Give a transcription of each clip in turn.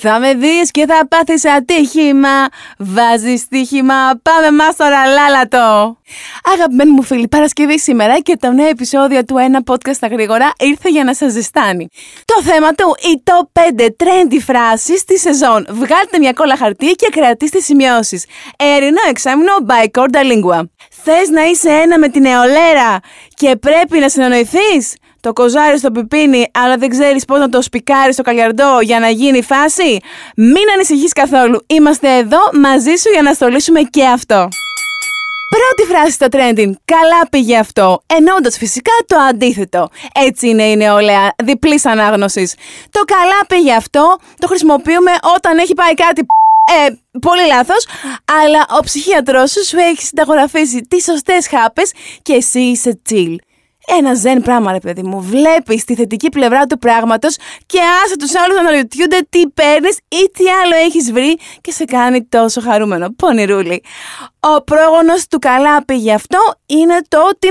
Θα με δεις και θα πάθεις ατύχημα. Βάζεις στοίχημα, πάμε μας τώρα λάλατο. Αγαπημένοι μου φίλοι, Παρασκευή σήμερα και το νέο επεισόδιο του ένα podcast στα γρήγορα ήρθε για να σας ζεστάνει. Το θέμα του, οι top 5 trendy φράσεις της σεζόν. Βγάλτε μια κόλλα χαρτί και κρατήστε σημειώσεις. Ερηνό εξάμεινο by Corda Lingua. Θες να είσαι ένα με την νεολαία και πρέπει να συνεννοηθείς; Το κοζάρι στο πιπίνι, αλλά δεν ξέρεις πώς να το σπικάρεις στο καλιαρντό για να γίνει φάση; Μην ανησυχείς καθόλου. Είμαστε εδώ μαζί σου για να στολίσουμε και αυτό. Πρώτη φράση στο trending. Καλά πήγε αυτό. Εννοώντα φυσικά το αντίθετο. Έτσι είναι η νεολαία διπλής ανάγνωσης. Το καλά πήγε αυτό το χρησιμοποιούμε όταν έχει πάει κάτι. Ε, πολύ λάθος, αλλά ο ψυχίατρός σου σου έχει συνταγογραφήσει τις σωστές χάπες και εσύ είσαι chill ένα ζεν πράγμα, ρε παιδί μου. Βλέπεις τη θετική πλευρά του πράγματος και άσε τους άλλους να αναρωτιούνται τι παίρνεις ή τι άλλο έχεις βρει και σε κάνει τόσο χαρούμενο. Πονηρούλη. Ο πρόγονος του καλά πήγε αυτό είναι το ότι.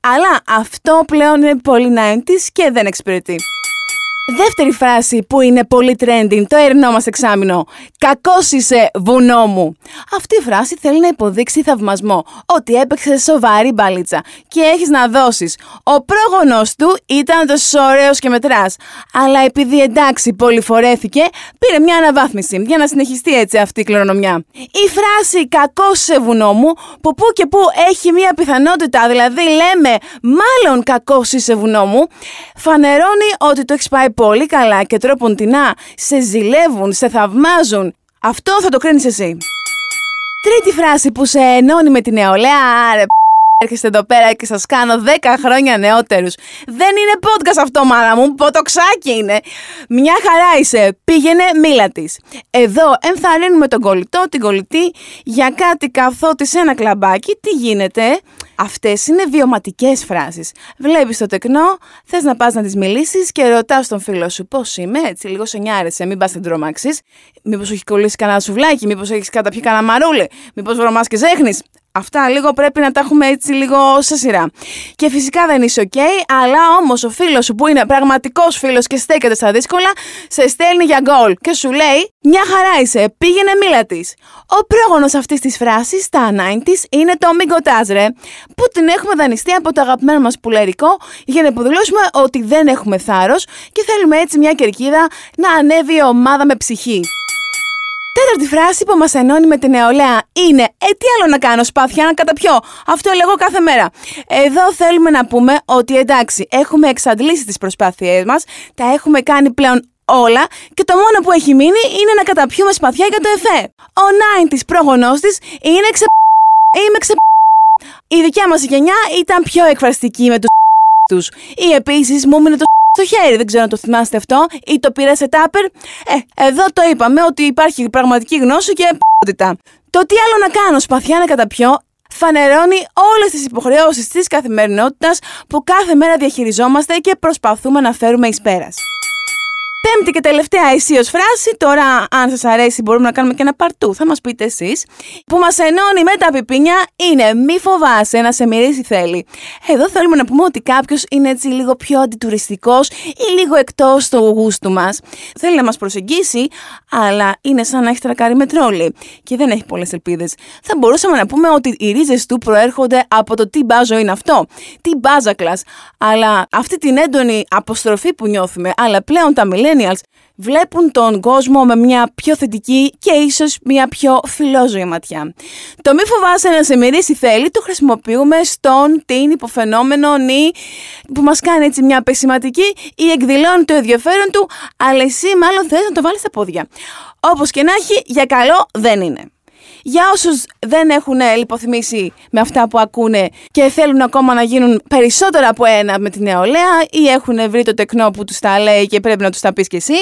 Αλλά αυτό πλέον είναι πολύ 90's και δεν εξυπηρετεί. Δεύτερη φράση που είναι πολύ trending, το ερνό μας εξάμεινο. Κακός είσαι, βουνό μου. Αυτή η φράση θέλει να υποδείξει θαυμασμό, ότι έπαιξε σοβαρή μπαλίτσα και έχεις να δώσεις. Ο πρόγονό του ήταν τόσος ωραίος και μετράς. Αλλά επειδή εντάξει πολυφορέθηκε, πήρε μια αναβάθμιση για να συνεχιστεί έτσι αυτή η κληρονομιά. Η φράση Κακός είσαι, βουνό μου, που που και που έχει μια πιθανότητα, δηλαδή λέμε μάλλον κακός είσαι, βουνό μου, φανερώνει ότι το έχεις πάει πολύ καλά και τρόποντινά σε ζηλεύουν, σε θαυμάζουν, αυτό θα το κρίνεις εσύ. Τρίτη φράση που σε ενώνει με την νεολαία, άρε έρχεστε εδώ πέρα και σας κάνω 10 χρόνια νεότερους. Δεν είναι podcast αυτό μάνα μου, ποτοξάκι είναι. Μια χαρά είσαι, πήγαινε μίλα της. Εδώ ενθαρρύνουμε τον κολλητό, την κολλητή για κάτι καθότι σε ένα κλαμπάκι, τι γίνεται; Αυτές είναι βιωματικές φράσεις. Βλέπεις το τεκνό, θες να πας να τις μιλήσεις και ρωτάς τον φίλο σου πώς είμαι, έτσι λίγο σε νιάρεσε, μην πας να την τρομάξεις. Μήπως έχει κολλήσει κανένα σουβλάκι, μήπως έχεις καταπιεί κανένα μαρούλι, μήπως βρωμάς και ζέχνεις. Αυτά λίγο πρέπει να τα έχουμε έτσι λίγο σε σειρά. Και φυσικά δεν είσαι ok, αλλά όμως ο φίλος σου που είναι πραγματικός φίλος και στέκεται στα δύσκολα, σε στέλνει για γκολ και σου λέει: Μια χαρά είσαι, πήγαινε μίλα της. Ο πρόγονος αυτής της φράσης στα 90s είναι το μην ρε, που την έχουμε δανειστεί από το αγαπημένο μας πουλερικό για να υποδηλώσουμε ότι δεν έχουμε θάρρος και θέλουμε έτσι μια κερκίδα να ανέβει η ομάδα με ψυχή. Τέταρτη φράση που μας ενώνει με την νεολαία είναι Ε, τι άλλο να κάνω, σπάθια, να καταπιώ. Αυτό λέγω κάθε μέρα. Εδώ θέλουμε να πούμε ότι εντάξει, έχουμε εξαντλήσει τις προσπάθειές μας, τα έχουμε κάνει πλέον όλα και το μόνο που έχει μείνει είναι να καταπιούμε σπαθιά για το εφέ. Ο Νάιν της πρόγονός της είναι ξε... Είμαι ξε... Η δικιά μας γενιά ήταν πιο εκφραστική με του τους. Ή επίσης μου έμεινε το στο χέρι. Δεν ξέρω αν το θυμάστε αυτό ή το πήρε σε τάπερ. Ε, εδώ το είπαμε ότι υπάρχει πραγματική γνώση και ποιότητα. Το τι άλλο να κάνω, σπαθιά να καταπιώ, φανερώνει όλες τις υποχρεώσεις της καθημερινότητας που κάθε μέρα διαχειριζόμαστε και προσπαθούμε να φέρουμε εις πέρας. Πέμπτη και τελευταία αισίως φράση. Τώρα, αν σας αρέσει, μπορούμε να κάνουμε και ένα παρτού. Θα μας πείτε εσείς. Που μας ενώνει με τα πιπίνια είναι μη φοβάσαι να σε μυρίσει θέλει. Εδώ θέλουμε να πούμε ότι κάποιος είναι έτσι λίγο πιο αντιτουριστικός ή λίγο εκτός του γούστου μας. Θέλει να μας προσεγγίσει, αλλά είναι σαν να έχει τρακάρει με τρόλι και δεν έχει πολλές ελπίδες. Θα μπορούσαμε να πούμε ότι οι ρίζες του προέρχονται από το τι μπάζο είναι αυτό. Τι μπάζακλας. Αλλά αυτή την έντονη αποστροφή που νιώθουμε, αλλά πλέον τα μιλένια βλέπουν τον κόσμο με μια πιο θετική και ίσως μια πιο φιλόζωη ματιά. Το μη φοβάσαι να σε μυρίσει θέλει το χρησιμοποιούμε στον την υποφαινόμενο νη που μας κάνει έτσι μια πεσηματική ή εκδηλώνει το ενδιαφέρον του αλλά εσύ μάλλον θες να το βάλεις στα πόδια. Όπως και να έχει, για καλό δεν είναι. Για όσους δεν έχουν λιποθυμήσει με αυτά που ακούνε και θέλουν ακόμα να γίνουν περισσότερα από ένα με την νεολαία ή έχουν βρει το τεκνό που τους τα λέει και πρέπει να τους τα πεις κι εσύ,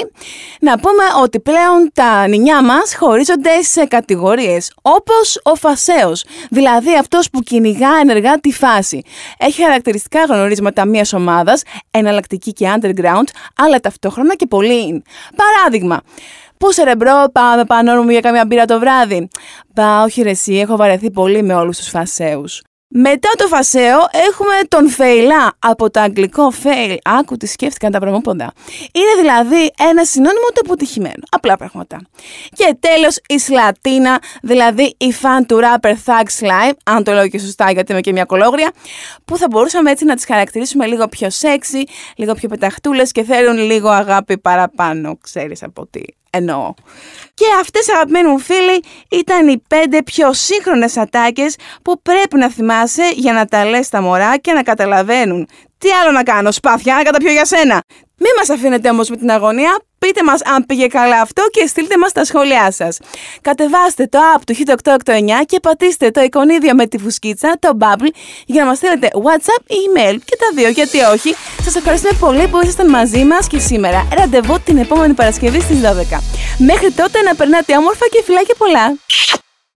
να πούμε ότι πλέον τα νηνιά μας χωρίζονται σε κατηγορίες. Όπως ο φασαίο, δηλαδή αυτός που κυνηγά ενεργά τη φάση. Έχει χαρακτηριστικά γνωρίσματα μιας ομάδας, εναλλακτική και underground, αλλά ταυτόχρονα και πολύ Παράδειγμα, Πού 'σαι ρε bro, πάμε πάνω μου για καμία μπύρα το βράδυ. Πά, όχι ρε εσύ, έχω βαρεθεί πολύ με όλους τους φασαίους. Μετά το φασαίο έχουμε τον φεϊλά από το αγγλικό fail. Άκου τι σκέφτηκαν τα πραγμόποντα. Είναι δηλαδή ένα συνώνυμο του αποτυχημένου. Απλά πράγματα. Και τέλος η σλατίνα, δηλαδή η φαν του rapper Thug Slime, αν το λέω και σωστά γιατί είμαι και μια κολόγρια, που θα μπορούσαμε έτσι να τις χαρακτηρίσουμε λίγο πιο σεξy, λίγο πιο πεταχτούλες και θέλουν λίγο αγάπη παραπάνω, ξέρεις από τι εννοώ. Και αυτές αγαπημένοι μου φίλοι ήταν οι πέντε πιο σύγχρονες ατάκες που πρέπει να θυμάσαι για να τα λες στα μωρά και να καταλαβαίνουν. Τι άλλο να κάνω, σπάθια, να καταπιώ για σένα. Μην μας αφήνετε όμως με την αγωνία, πείτε μας αν πήγε καλά αυτό και στείλτε μας τα σχόλιά σας. Κατεβάστε το app του Hit 889 και πατήστε το εικονίδιο με τη φουσκίτσα, το bubble, για να μας στείλετε WhatsApp ή email και τα δύο, γιατί όχι. Σας ευχαριστούμε πολύ που ήσασταν μαζί μας και σήμερα. Ραντεβού την επόμενη Παρασκευή στις 12. Μέχρι τότε να περνάτε όμορφα και φιλάκια πολλά.